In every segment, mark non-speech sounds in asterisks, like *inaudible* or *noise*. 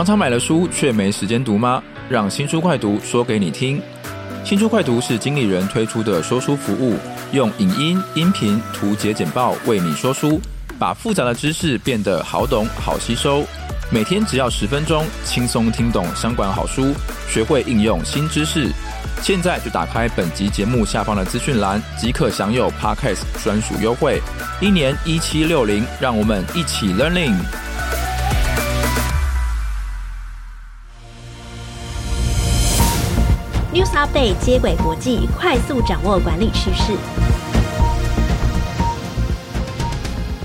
常常买了书却没时间读吗？让新书快读说给你听。新书快读是经理人推出的说书服务，用影音、音频、图解简报为你说书，把复杂的知识变得好懂、好吸收。每天只要十分钟，轻松听懂相关好书，学会应用新知识。现在就打开本集节目下方的资讯栏，即可享有 Podcast 专属优惠，一年一七六零，让我们一起 Learning。News Update 接轨国际，快速掌握管理趋势。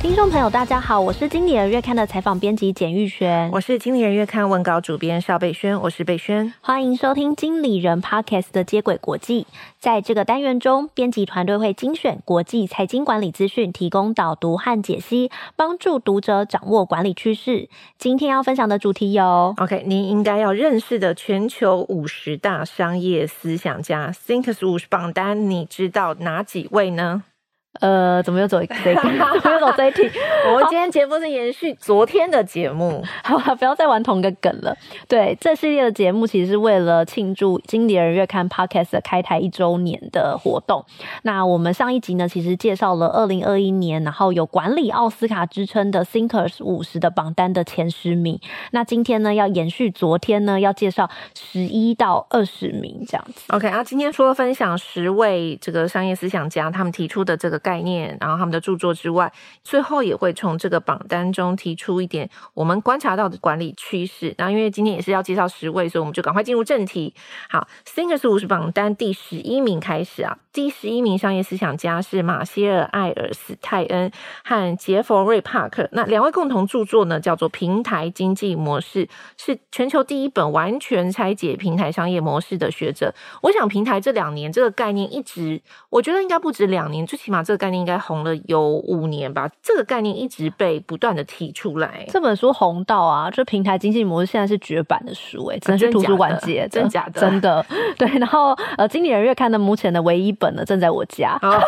听众朋友，大家好，我是经理人月刊的采访编辑简玉璇，我是经理人月刊文稿主编邵贝萱，我是贝萱，欢迎收听经理人 Podcast 的接轨国际。在这个单元中，编辑团队会精选国际财经管理资讯，提供导读和解析，帮助读者掌握管理趋势。今天要分享的主题有：OK，您应该要认识的全球五十大商业思想家 Thinkers 五十榜单，你知道哪几位呢？呃，怎么又走这一题？*laughs* 怎么又走这一题？我们今天节目是延续昨天的节目，好吧，不要再玩同一个梗了。对，这系列的节目其实是为了庆祝《经理人月刊》Podcast 的开台一周年的活动。那我们上一集呢，其实介绍了二零二一年，然后有管理奥斯卡之称的 Thinkers 五十的榜单的前十名。那今天呢，要延续昨天呢，要介绍十一到二十名这样子。OK，啊，今天除了分享十位这个商业思想家他们提出的这个。概念，然后他们的著作之外，最后也会从这个榜单中提出一点我们观察到的管理趋势。然后，因为今天也是要介绍十位，所以我们就赶快进入正题。好，Singers 五十榜单第十一名开始啊，第十一名商业思想家是马歇尔·艾尔斯泰恩和杰佛瑞·帕克。那两位共同著作呢，叫做《平台经济模式》，是全球第一本完全拆解平台商业模式的学者。我想，平台这两年这个概念一直，我觉得应该不止两年，最起码这个。概念应该红了有五年吧，这个概念一直被不断的提出来。这本书红到啊，这平台经济模式现在是绝版的书，哎，只能去图书馆借，真假的？真的。对，然后呃，经理人月刊的目前的唯一本呢，正在我家。好，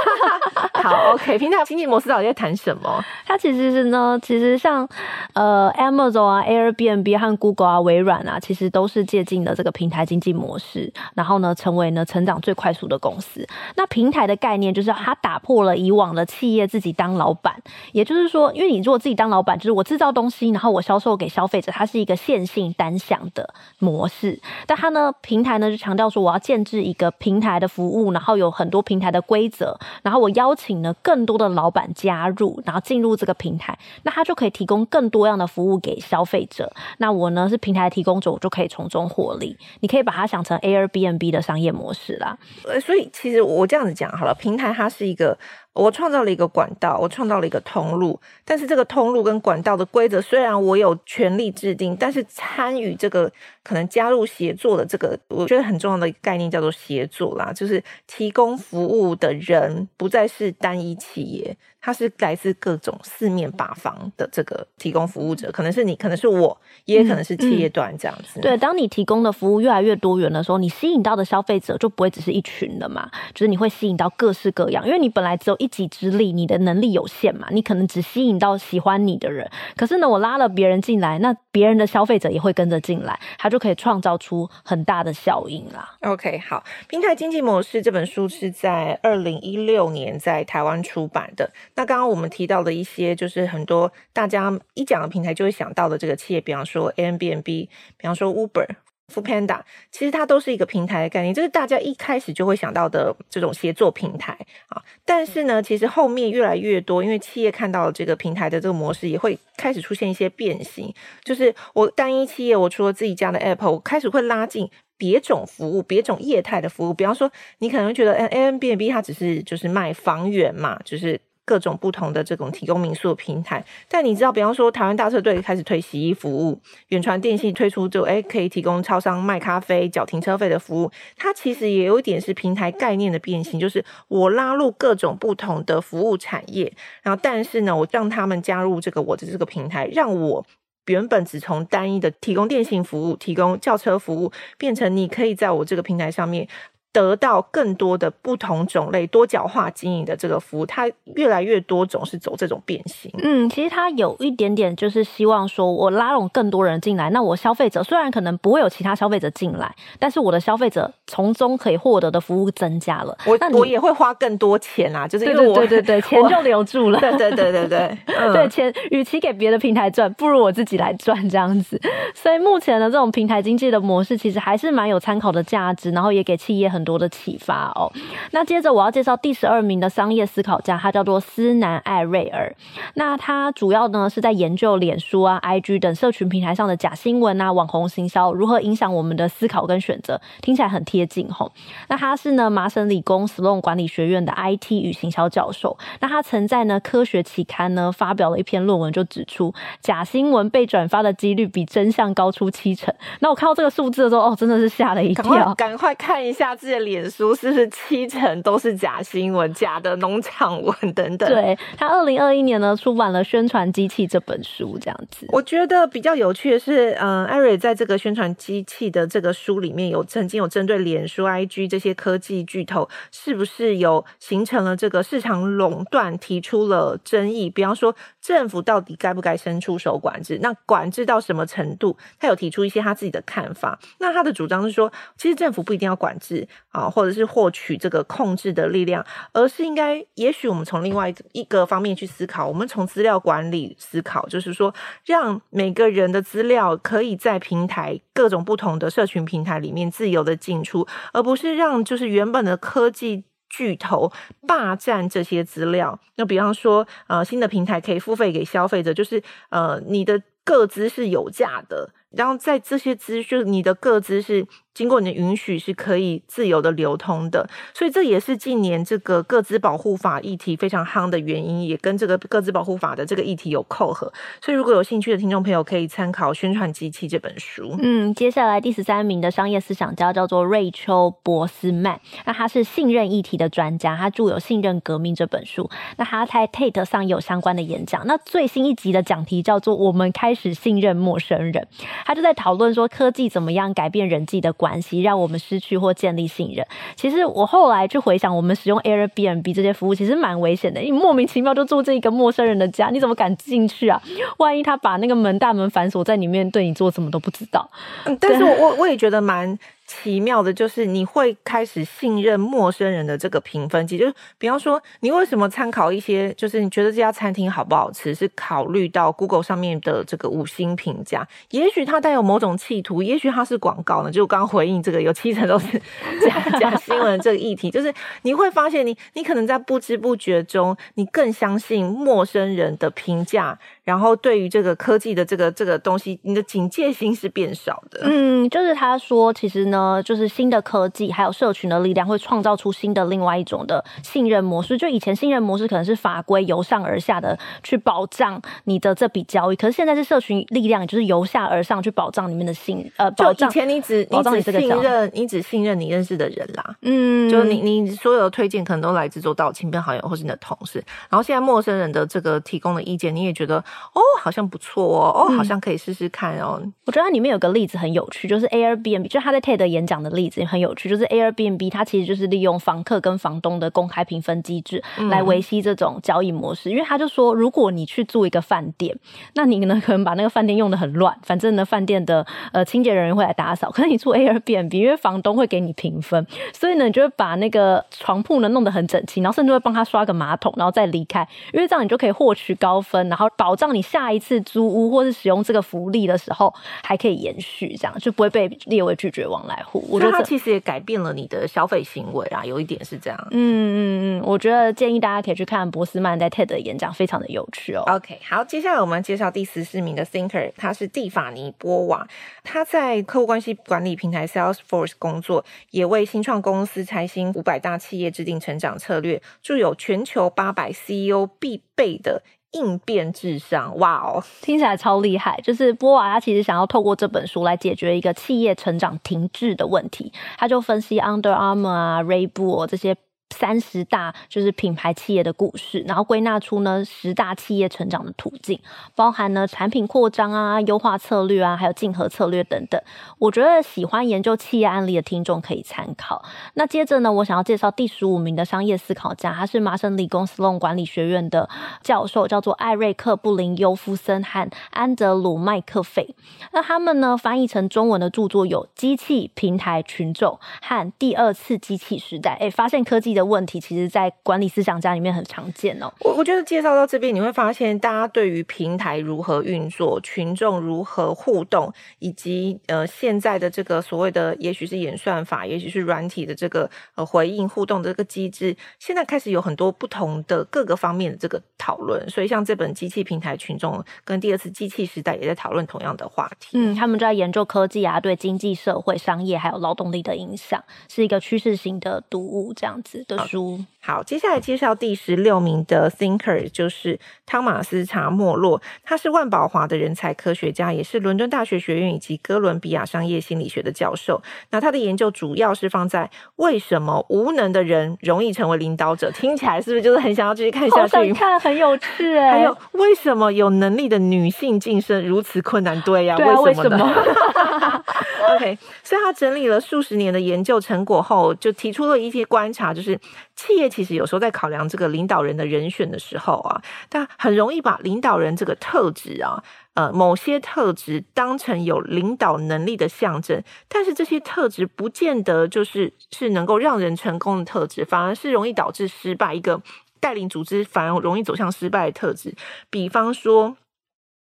好，OK。平台经济模式到底在谈什么？它其实是呢，其实像呃，Amazon 啊、Airbnb 和 Google 啊、微软啊，其实都是借鉴了这个平台经济模式，然后呢，成为呢成长最快速的公司。那平台的概念就是它打破了。以往的企业自己当老板，也就是说，因为你如果自己当老板，就是我制造东西，然后我销售给消费者，它是一个线性单向的模式。但它呢，平台呢就强调说，我要建制一个平台的服务，然后有很多平台的规则，然后我邀请呢更多的老板加入，然后进入这个平台，那他就可以提供更多样的服务给消费者。那我呢是平台提供者，我就可以从中获利。你可以把它想成 Airbnb 的商业模式啦。呃，所以其实我这样子讲好了，平台它是一个。我创造了一个管道，我创造了一个通路，但是这个通路跟管道的规则虽然我有权利制定，但是参与这个可能加入协作的这个，我觉得很重要的一个概念叫做协作啦，就是提供服务的人不再是单一企业。它是来自各种四面八方的这个提供服务者，可能是你，可能是我，也可能是企业端这样子。嗯嗯、对，当你提供的服务越来越多元的时候，你吸引到的消费者就不会只是一群的嘛，就是你会吸引到各式各样。因为你本来只有一己之力，你的能力有限嘛，你可能只吸引到喜欢你的人。可是呢，我拉了别人进来，那别人的消费者也会跟着进来，他就可以创造出很大的效应啦。OK，好，平台经济模式这本书是在二零一六年在台湾出版的。那刚刚我们提到的一些，就是很多大家一讲的平台就会想到的这个企业，比方说 Airbnb，比方说 Uber、Foodpanda，其实它都是一个平台的概念，这是大家一开始就会想到的这种协作平台啊。但是呢，其实后面越来越多，因为企业看到了这个平台的这个模式，也会开始出现一些变形。就是我单一企业，我除了自己家的 App，我开始会拉进。别种服务，别种业态的服务，比方说，你可能觉得，哎，Airbnb 它只是就是卖房源嘛，就是各种不同的这种提供民宿的平台。但你知道，比方说，台湾大车队开始推洗衣服务，远传电信推出就哎可以提供超商卖咖啡、缴停车费的服务，它其实也有一点是平台概念的变形，就是我拉入各种不同的服务产业，然后但是呢，我让他们加入这个我的这个平台，让我。原本只从单一的提供电信服务、提供轿车服务，变成你可以在我这个平台上面得到更多的不同种类多角化经营的这个服务，它越来越多种是走这种变形。嗯，其实它有一点点就是希望说，我拉拢更多人进来，那我消费者虽然可能不会有其他消费者进来，但是我的消费者从中可以获得的服务增加了，我我也会花更多钱啊，就是因为我对对对对，*laughs* 钱就留住了。对对对对对，嗯、对钱，与其给别的平台赚，不如我自己来赚这样子。所以目前的这种平台经济的模式，其实还是蛮有参考的价值，然后也给企业很很多的启发。哦，那接着我要介绍第十二名的商业思考家，他叫做斯南艾瑞尔。那他主要呢是在研究脸书啊、IG 等社群平台上的假新闻啊、网红行销如何影响我们的思考跟选择，听起来很贴近吼。那他是呢麻省理工 Sloan 管理学院的 IT 与行销教授。那他曾在呢科学期刊呢发表了一篇论文，就指出假新闻被转发的几率比真相高出七成。那我看到这个数字的时候，哦，真的是吓了一跳。赶快，看一下自己的脸书是。不是七成都是假新闻、假的农场文等等。对，他二零二一年呢出版了《宣传机器》这本书，这样子。我觉得比较有趣的是，嗯，艾瑞在这个《宣传机器》的这个书里面有曾经有针对脸书、IG 这些科技巨头是不是有形成了这个市场垄断，提出了争议。比方说，政府到底该不该伸出手管制？那管制到什么程度？他有提出一些他自己的看法。那他的主张是说，其实政府不一定要管制啊，或者是。获取这个控制的力量，而是应该，也许我们从另外一个方面去思考，我们从资料管理思考，就是说，让每个人的资料可以在平台各种不同的社群平台里面自由的进出，而不是让就是原本的科技巨头霸占这些资料。那比方说，呃，新的平台可以付费给消费者，就是呃，你的个资是有价的，然后在这些资，就是你的个资是。经过你的允许是可以自由的流通的，所以这也是近年这个个资保护法议题非常夯的原因，也跟这个个资保护法的这个议题有扣合。所以如果有兴趣的听众朋友，可以参考《宣传机器》这本书。嗯，接下来第十三名的商业思想家叫做瑞秋·波斯曼，那他是信任议题的专家，他著有《信任革命》这本书。那他在 Tate 上有相关的演讲。那最新一集的讲题叫做“我们开始信任陌生人”，他就在讨论说科技怎么样改变人际的关。关系让我们失去或建立信任。其实我后来去回想，我们使用 Airbnb 这些服务，其实蛮危险的，因为莫名其妙就住进一个陌生人的家，你怎么敢进去啊？万一他把那个门大门反锁在里面，对你做什么都不知道。嗯，但是我我我也觉得蛮。奇妙的就是你会开始信任陌生人的这个评分机，就是比方说你为什么参考一些，就是你觉得这家餐厅好不好吃，是考虑到 Google 上面的这个五星评价，也许它带有某种企图，也许它是广告呢。就刚回应这个有七成都是假假新闻这个议题，就是你会发现你你可能在不知不觉中，你更相信陌生人的评价。然后对于这个科技的这个这个东西，你的警戒心是变少的。嗯，就是他说，其实呢，就是新的科技还有社群的力量会创造出新的另外一种的信任模式。就以前信任模式可能是法规由上而下的去保障你的这笔交易，可是现在是社群力量，就是由下而上去保障你们的信呃保障。以前你只你只信任你只信任你认识的人啦，嗯，就你你所有的推荐可能都来自做到亲朋好友或是你的同事，然后现在陌生人的这个提供的意见，你也觉得。哦，好像不错哦，哦，好像可以试试看哦。嗯，我觉得它里面有个例子很有趣，就是 Airbnb，就是他在 TED 演讲的例子也很有趣，就是 Airbnb 它其实就是利用房客跟房东的公开评分机制来维系这种交易模式。嗯，因为他就说，如果你去住一个饭店，那你呢可能把那个饭店用得很乱，反正呢饭店的呃清洁人员会来打扫。*laughs* 可是你住 Airbnb，因为房东会给你评分，所以呢你就会把那个床铺呢弄得很整齐，然后甚至会帮他刷个马桶，然后再离开，因为这样你就可以获取高分，然后保障。你下一次租屋或是使用这个福利的时候，还可以延续，这样就不会被列为拒绝往来户。我觉得它其实也改变了你的消费行为啊，有一点是这样。嗯嗯嗯，我觉得建议大家可以去看博斯曼在 TED 的演讲，非常的有趣哦。OK，好，接下来我们介绍第十四名的 Thinker，他是蒂法尼波瓦，他在客户关系管理平台 Salesforce 工作，也为新创公司财新五百大企业制定成长策略，著有全球八百 CEO 必备的。应变智商，哇哦，听起来超厉害！就是波娃他其实想要透过这本书来解决一个企业成长停滞的问题。他就分析 Under Armour 啊、Ray b o o 这些三十大就是品牌企业的故事，然后归纳出呢十大企业成长的途径，包含呢产品扩张啊、优化策略啊，还有竞合策略等等。我觉得喜欢研究企业案例的听众可以参考。那接着呢，我想要介绍第十五名的商业思考家，他是麻省理工斯隆管理学院的教授，叫做艾瑞克·布林尤夫森和安德鲁·麦克费。那他们呢翻译成中文的著作有《机器、平台、群众》和《第二次机器时代》。哎，发现科技的问题，其实，在管理思想家里面很常见哦。我我觉得介绍到这边，你会发现，大家对于平台如何运作、群众如何互动，以及呃现在的这个所谓的，也许是演算法，也许是软体的这个呃回应互动的这个机制，现在开始有很多不同的各个方面的这个讨论。所以，像这本《机器、平台、群众》跟第二次机器时代也在讨论同样的话题。嗯，他们就在研究科技啊对经济社会、商业还有劳动力的影响，是一个趋势型的读物这样子的书。好，接下来介绍第十六名的 thinker，就是汤马斯查莫洛。他是万宝华的人才科学家，也是伦敦大学学院以及哥伦比亚商业心理学的教授。那他的研究主要是放在为什么无能的人容易成为领导者？听起来是不是就是很想要继续看下去？看，很有趣哎。还有为什么有能力的女性晋升如此困难？对呀、啊，对啊，为什么？*laughs* *laughs* OK，所以他整理了数十年的研究成果后，就提出了一些观察，就是企业其实有时候在考量这个领导人的人选的时候啊，他很容易把领导人这个特质啊，呃，某些特质当成有领导能力的象征，但是这些特质不见得就是是能够让人成功的特质，反而是容易导致失败。一个带领组织反而容易走向失败的特质，比方说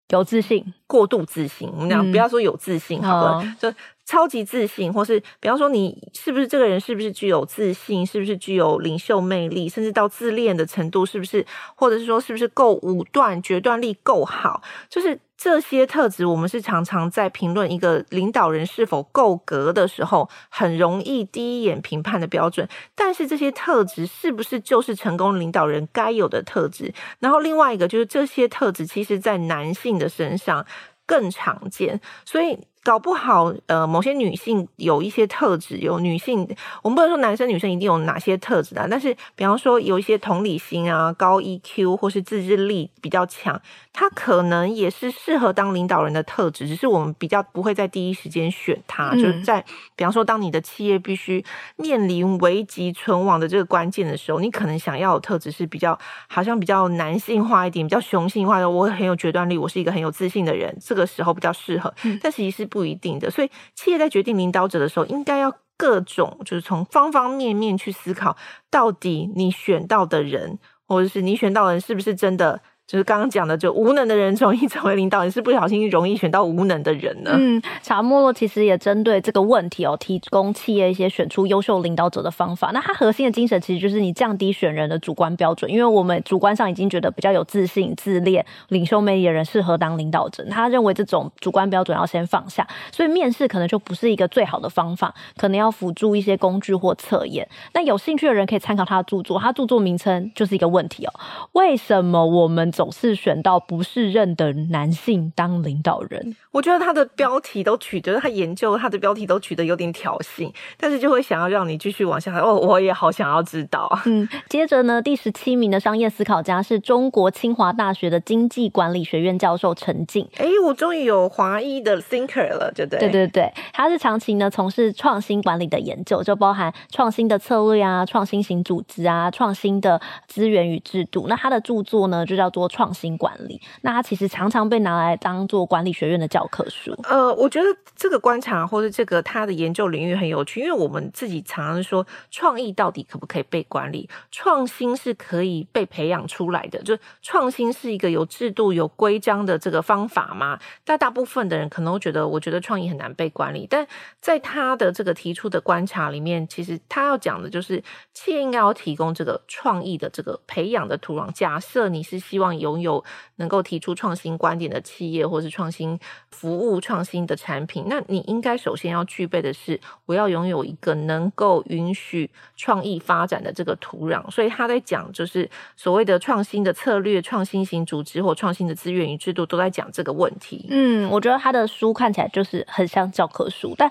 有自信、过度自信。我们讲不要说有自信，好了，嗯、就。超级自信，或是比方说你是不是这个人，是不是具有自信，是不是具有领袖魅力，甚至到自恋的程度，是不是，或者是说是不是够武断，决断力够好，就是这些特质，我们是常常在评论一个领导人是否够格的时候，很容易第一眼评判的标准。但是这些特质是不是就是成功领导人该有的特质？然后另外一个就是这些特质，其实在男性的身上更常见，所以。搞不好，呃，某些女性有一些特质，有女性，我们不能说男生女生一定有哪些特质的，但是，比方说有一些同理心啊、高 EQ 或是自制力比较强，他可能也是适合当领导人的特质，只是我们比较不会在第一时间选他。嗯、就是在，比方说，当你的企业必须面临危急存亡的这个关键的时候，你可能想要的特质是比较，好像比较男性化一点，比较雄性化的。我很有决断力，我是一个很有自信的人，这个时候比较适合。嗯、但其实是。不一定的，所以企业在决定领导者的时候，应该要各种就是从方方面面去思考，到底你选到的人，或者是你选到的人是不是真的。就是刚刚讲的，就无能的人容易成为领导你，是不小心容易选到无能的人呢？嗯，查莫洛其实也针对这个问题哦，提供企业一些选出优秀领导者的方法。那他核心的精神其实就是你降低选人的主观标准，因为我们主观上已经觉得比较有自信、自恋、领袖魅力的人适合当领导者，他认为这种主观标准要先放下，所以面试可能就不是一个最好的方法，可能要辅助一些工具或测验。那有兴趣的人可以参考他的著作，他著作名称就是一个问题哦，为什么我们总是选到不适任的男性当领导人，我觉得他的标题都取得，他研究他的标题都取得有点挑衅，但是就会想要让你继续往下。哦，我也好想要知道。*laughs* 嗯，接着呢，第十七名的商业思考家是中国清华大学的经济管理学院教授陈静。哎，我终于有华裔的 thinker 了，对不对？对对对，他是长期呢从事创新管理的研究，就包含创新的策略啊、创新型组织啊、创新的资源与制度。那他的著作呢就叫做《创新》。管理，那它其实常常被拿来当做管理学院的教科书。呃，我觉得这个观察或者这个他的研究领域很有趣，因为我们自己常常说，创意到底可不可以被管理？创新是可以被培养出来的，就创新是一个有制度、有规章的这个方法嘛。但大部分的人可能会觉得，我觉得创意很难被管理。但在他的这个提出的观察里面，其实他要讲的就是，企业应该要提供这个创意的这个培养的土壤。假设你是希望拥有能够提出创新观点的企业，或是创新服务、创新的产品，那你应该首先要具备的是，我要拥有一个能够允许创意发展的这个土壤。所以他在讲，就是所谓的创新的策略、创新型组织或创新的资源与制度，都在讲这个问题。嗯，我觉得他的书看起来就是很像教科书，但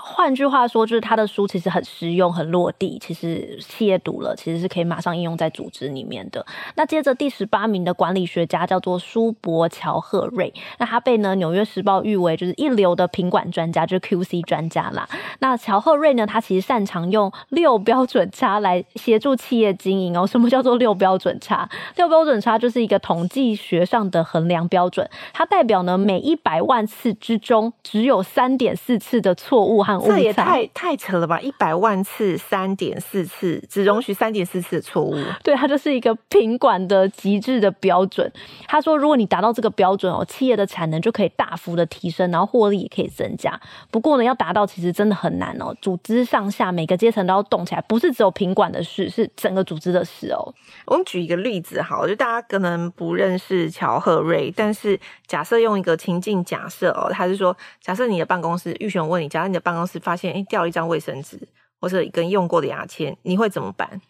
换句话说，就是他的书其实很实用、很落地。其实企业读了，其实是可以马上应用在组织里面的。那接着第十八名的管理学家叫做舒伯乔赫瑞，那他被呢《纽约时报》誉为就是一流的品管专家，就是 QC 专家啦。那乔赫瑞呢，他其实擅长用六标准差来协助企业经营哦。什么叫做六标准差？六标准差就是一个统计学上的衡量标准，它代表呢每一百万次之中只有三点四次的错误和误差。这也太太扯了吧！一百万次三点四次，只容许三点四次的错误。对，它就是一个品管的极致的标准。他说，如果你达到这个标准哦，企业的产能就可以大幅的提升，然后获利也可以增加。不过呢，要达到其实真的很难哦，组织上下每个阶层都要动起来，不是只有品管的事，是整个组织的事哦。我们举一个例子好，就大家可能不认识乔赫瑞，但是假设用一个情境假设哦，他是说，假设你的办公室，玉璇问你，假设你的办公室发现，哎，掉了一张卫生纸，或者一根用过的牙签，你会怎么办？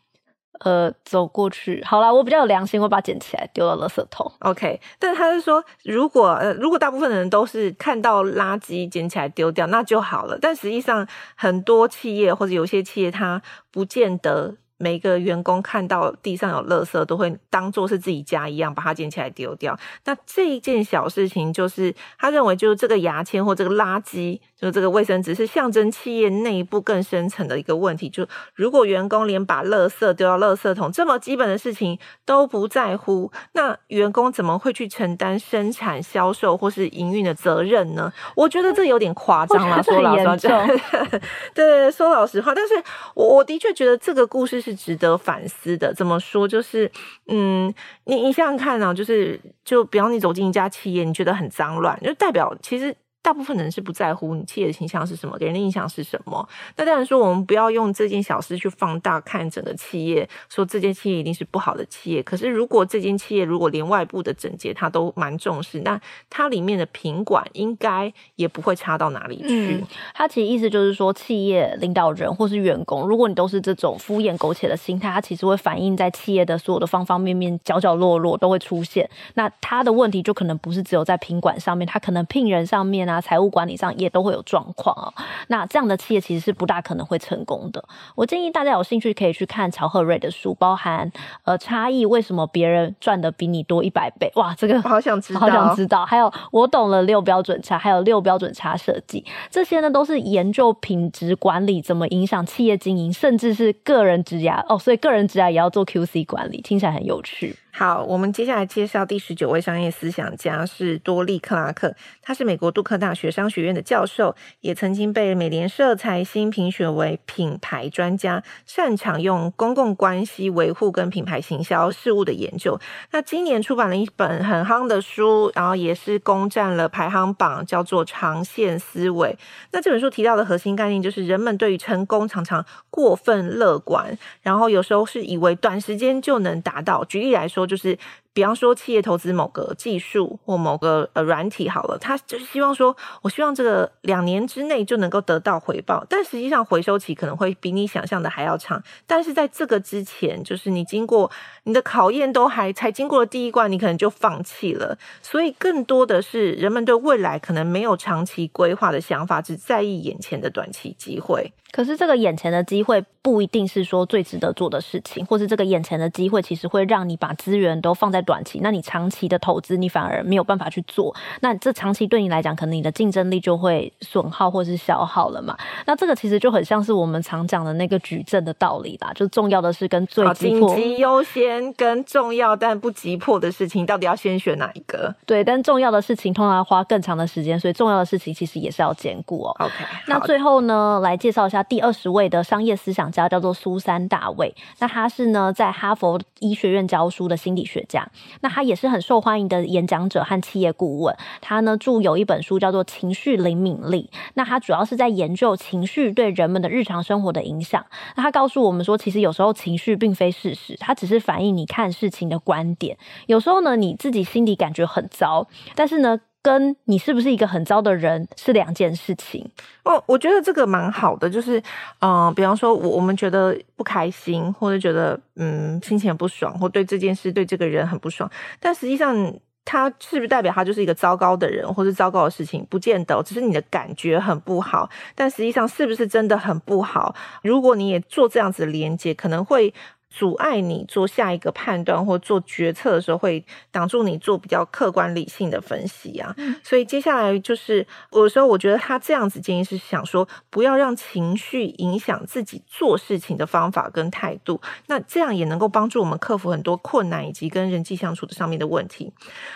呃，走过去，好啦，我比较有良心，我把它捡起来丢到垃圾桶。OK，但他是说，如果呃，如果大部分的人都是看到垃圾捡起来丢掉，那就好了。但实际上，很多企业或者有些企业，它不见得。每个员工看到地上有垃圾，都会当做是自己家一样，把它捡起来丢掉。那这一件小事情，就是他认为，就是这个牙签或这个垃圾，就是这个卫生纸，是象征企业内部更深层的一个问题。就如果员工连把垃圾丢到垃圾桶这么基本的事情都不在乎，那员工怎么会去承担生产、销售或是营运的责任呢？我觉得这有点夸张了，说老实话，*laughs* 对，对，说老实话。但是我我的确觉得这个故事。是值得反思的。怎么说？就是，嗯，你你想想看啊，就是，就比方你走进一家企业，你觉得很脏乱，就代表其实。大部分人是不在乎你企业的形象是什么，给人的印象是什么。那当然说，我们不要用这件小事去放大看整个企业，说这间企业一定是不好的企业。可是，如果这间企业如果连外部的整洁它都蛮重视，那它里面的品管应该也不会差到哪里去。嗯，其实意思就是说，企业领导人或是员工，如果你都是这种敷衍苟且的心态，它其实会反映在企业的所有的方方面面、角角落落都会出现。那他的问题就可能不是只有在品管上面，他可能聘人上面啊。啊，财务管理上也都会有状况哦。那这样的企业其实是不大可能会成功的。我建议大家有兴趣可以去看乔赫瑞的书，包含呃差异为什么别人赚的比你多一百倍？哇，这个好想知道，*laughs* 好想知道。还有我懂了六标准差，还有六标准差设计，这些呢都是研究品质管理怎么影响企业经营，甚至是个人职涯哦。所以个人职涯也要做 QC 管理，听起来很有趣。好，我们接下来介绍第十九位商业思想家是多利克拉克，他是美国杜克大学商学院的教授，也曾经被美联社财新评选为品牌专家，擅长用公共关系维护跟品牌行销事务的研究。那今年出版了一本很夯的书，然后也是攻占了排行榜，叫做《长线思维》。那这本书提到的核心概念就是，人们对于成功常常过分乐观，然后有时候是以为短时间就能达到。举例来说。就是，比方说，企业投资某个技术或某个呃软体好了，他就是希望说，我希望这个两年之内就能够得到回报，但实际上回收期可能会比你想象的还要长。但是在这个之前，就是你经过你的考验都还才经过了第一关，你可能就放弃了。所以更多的是人们对未来可能没有长期规划的想法，只在意眼前的短期机会。可是这个眼前的机会不一定是说最值得做的事情，或是这个眼前的机会其实会让你把资源都放在短期，那你长期的投资你反而没有办法去做，那这长期对你来讲，可能你的竞争力就会损耗或是消耗了嘛。那这个其实就很像是我们常讲的那个矩阵的道理啦，就重要的是跟最急迫、紧急优先跟重要但不急迫的事情，到底要先选哪一个？对，但重要的事情通常要花更长的时间，所以重要的事情其实也是要兼顾哦。OK，那最后呢，来介绍一下。第二十位的商业思想家叫做苏珊·大卫，那他是呢在哈佛医学院教书的心理学家。那他也是很受欢迎的演讲者和企业顾问。他呢著有一本书叫做《情绪灵敏力》，那他主要是在研究情绪对人们的日常生活的影响。那他告诉我们说，其实有时候情绪并非事实，它只是反映你看事情的观点。有时候呢，你自己心里感觉很糟，但是呢，跟你是不是一个很糟的人是两件事情哦。我觉得这个蛮好的，就是嗯、比方说我我们觉得不开心，或者觉得嗯心情不爽，或对这件事对这个人很不爽，但实际上他是不是代表他就是一个糟糕的人，或是糟糕的事情？不见得，只是你的感觉很不好，但实际上是不是真的很不好？如果你也做这样子的连接，可能会。阻碍你做下一个判断或做决策的时候，会挡住你做比较客观理性的分析啊。嗯、所以接下来就是，有时候我觉得他这样子建议是想说，不要让情绪影响自己做事情的方法跟态度。那这样也能够帮助我们克服很多困难以及跟人际相处的上面的问题。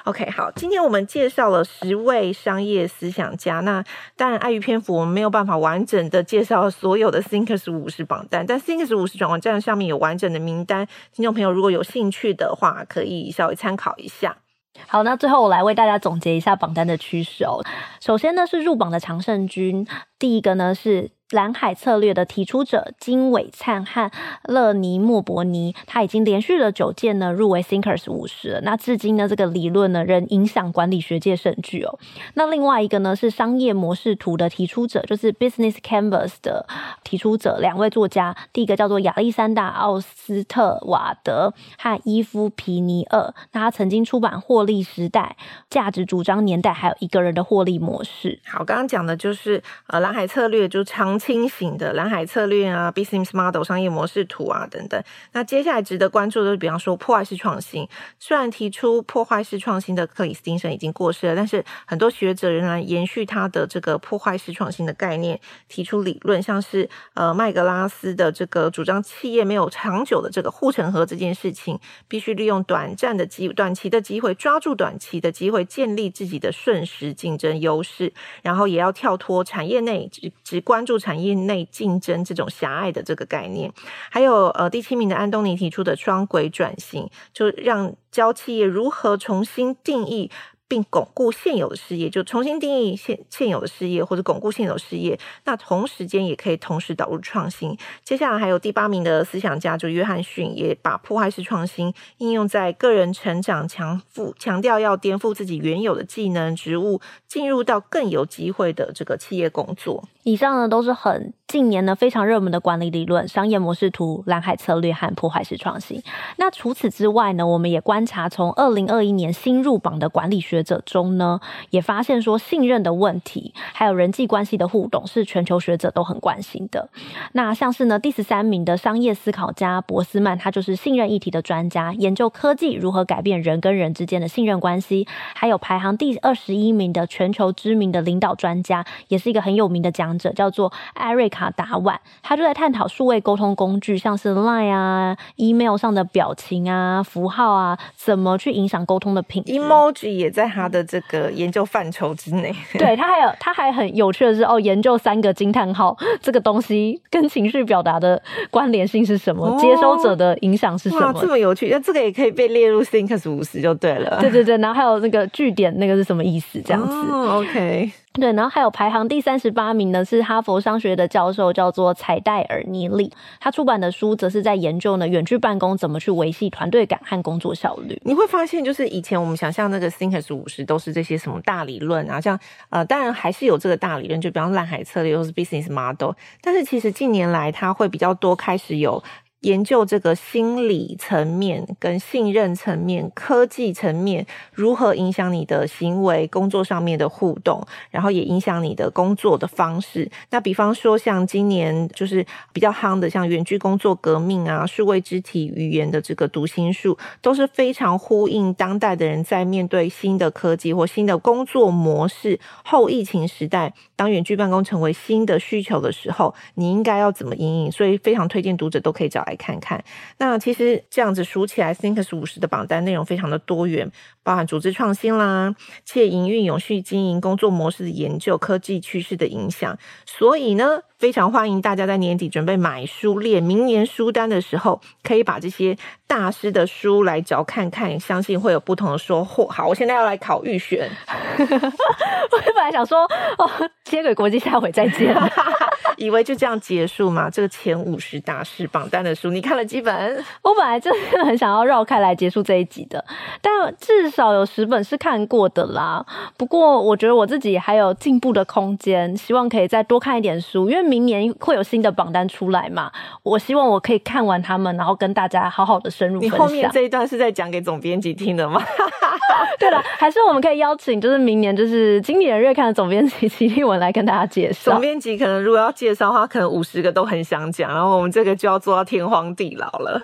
OK，好，今天我们介绍了十位商业思想家。那当然碍于篇幅，我们没有办法完整的介绍所有的 Thinkers 五十榜单，但 Thinkers 五十转网站上面有完整的。名单，听众朋友如果有兴趣的话，可以稍微参考一下。好，那最后我来为大家总结一下榜单的趋势哦。首先呢是入榜的常胜军，第一个呢是。蓝海策略的提出者金伟灿和勒尼莫伯尼，他已经连续了九届呢入围 Thinkers 五十了。那至今呢这个理论呢仍影响管理学界甚巨哦。那另外一个呢是商业模式图的提出者，就是 Business Canvas 的提出者，两位作家，第一个叫做亚历山大奥斯特瓦德和伊夫皮尼尔。那他曾经出版《获利时代》、《价值主张年代》，还有一个人的获利模式。好，刚刚讲的就是呃蓝海策略就长。清醒的蓝海策略啊，business model 商业模式图啊等等。那接下来值得关注的，比方说破坏式创新。虽然提出破坏式创新的克里斯汀森已经过世了，但是很多学者仍然延续他的这个破坏式创新的概念，提出理论，像是呃麦格拉斯的这个主张，企业没有长久的这个护城河这件事情，必须利用短暂的机短期的机会，抓住短期的机会，建立自己的瞬时竞争优势，然后也要跳脱产业内只只关注。产产业内竞争这种狭隘的这个概念，还有呃第七名的安东尼提出的双轨转型，就让教企业如何重新定义。并巩固现有的事业，就重新定义现现有的事业，或者巩固现有的事业。那同时间也可以同时导入创新。接下来还有第八名的思想家，就约翰逊，也把破坏式创新应用在个人成长，强复强调要颠覆自己原有的技能、职务，进入到更有机会的这个企业工作。以上呢都是很近年呢非常热门的管理理论、商业模式图、蓝海策略和破坏式创新。那除此之外呢，我们也观察从二零二一年新入榜的管理学。者中呢，也发现说信任的问题，还有人际关系的互动，是全球学者都很关心的。那像是呢，第十三名的商业思考家博斯曼，他就是信任议题的专家，研究科技如何改变人跟人之间的信任关系。还有排行第二十一名的全球知名的领导专家，也是一个很有名的讲者，叫做艾瑞卡达万，他就在探讨数位沟通工具，像是 Line 啊、Email 上的表情啊、符号啊，怎么去影响沟通的品质。Emoji 也在。他的这个研究范畴之内，对，他还有他还很有趣的是哦，研究三个惊叹号这个东西跟情绪表达的关联性是什么？哦、接收者的影响是什么？这么有趣，那这个也可以被列入 Thinkers 五十就对了。对对对，然后还有那个句点，那个是什么意思？这样子。哦、OK。对，然后还有排行第三十八名呢，是哈佛商学的教授，叫做采戴尔尼利。他出版的书则是在研究呢，远距办公怎么去维系团队感和工作效率。你会发现，就是以前我们想象那个 Thinkers 五十都是这些什么大理论啊，像呃，当然还是有这个大理论，就比方蓝海策略或是 Business Model，但是其实近年来它会比较多开始有。研究这个心理层面、跟信任层面、科技层面如何影响你的行为、工作上面的互动，然后也影响你的工作的方式。那比方说，像今年就是比较夯的，像远距工作革命啊、数位肢体语言的这个读心术，都是非常呼应当代的人在面对新的科技或新的工作模式后疫情时代，当远距办公成为新的需求的时候，你应该要怎么应应？所以非常推荐读者都可以找。来看看。那其实这样子数起来，thinks 五十的榜单内容非常的多元，包含组织创新啦、企业营运、永续经营、工作模式的研究、科技趋势的影响。所以呢，非常欢迎大家在年底准备买书列明年书单的时候，可以把这些大师的书来找看看，相信会有不同的收获。好，我现在要来考预选。*laughs* 我本来想说，哦，接轨国际，下回再见。*laughs* 以为就这样结束嘛？这个前五十大师榜单的书，你看了几本？我本来真的很想要绕开来结束这一集的，但至少有十本是看过的啦。不过我觉得我自己还有进步的空间，希望可以再多看一点书，因为明年会有新的榜单出来嘛。我希望我可以看完他们，然后跟大家好好的深入分享。你后面这一段是在讲给总编辑听的吗？*laughs* 对了，还是我们可以邀请，就是明年就是经理人月刊的总编辑齐立文来跟大家介绍。总编辑可能如果要介绍的话，可能五十个都很想讲，然后我们这个就要做到天荒地老了。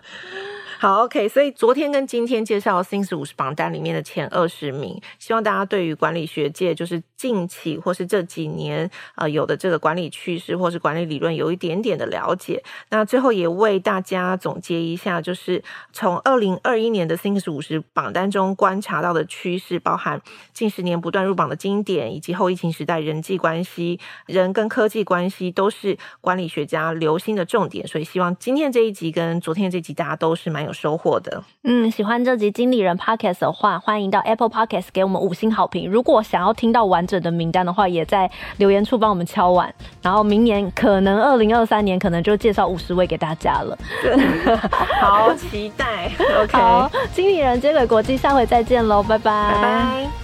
好，OK，所以昨天跟今天介绍 Thinkers 五十榜单里面的前二十名，希望大家对于管理学界就是近期或是这几年呃有的这个管理趋势或是管理理论有一点点的了解。那最后也为大家总结一下，就是从二零二一年的 Thinkers 五十榜单中观察到的趋势，包含近十年不断入榜的经典，以及后疫情时代人际关系、人跟科技关系都是管理学家留心的重点。所以希望今天这一集跟昨天这集大家都是蛮有收获的，嗯，喜欢这集经理人 Podcast 的话，欢迎到 Apple Podcast 给我们五星好评。如果想要听到完整的名单的话，也在留言处帮我们敲完。然后明年可能二零二三年可能就介绍五十位给大家了，*laughs* 好期待。OK，好，经理人接轨国际，下回再见喽，拜拜。拜拜。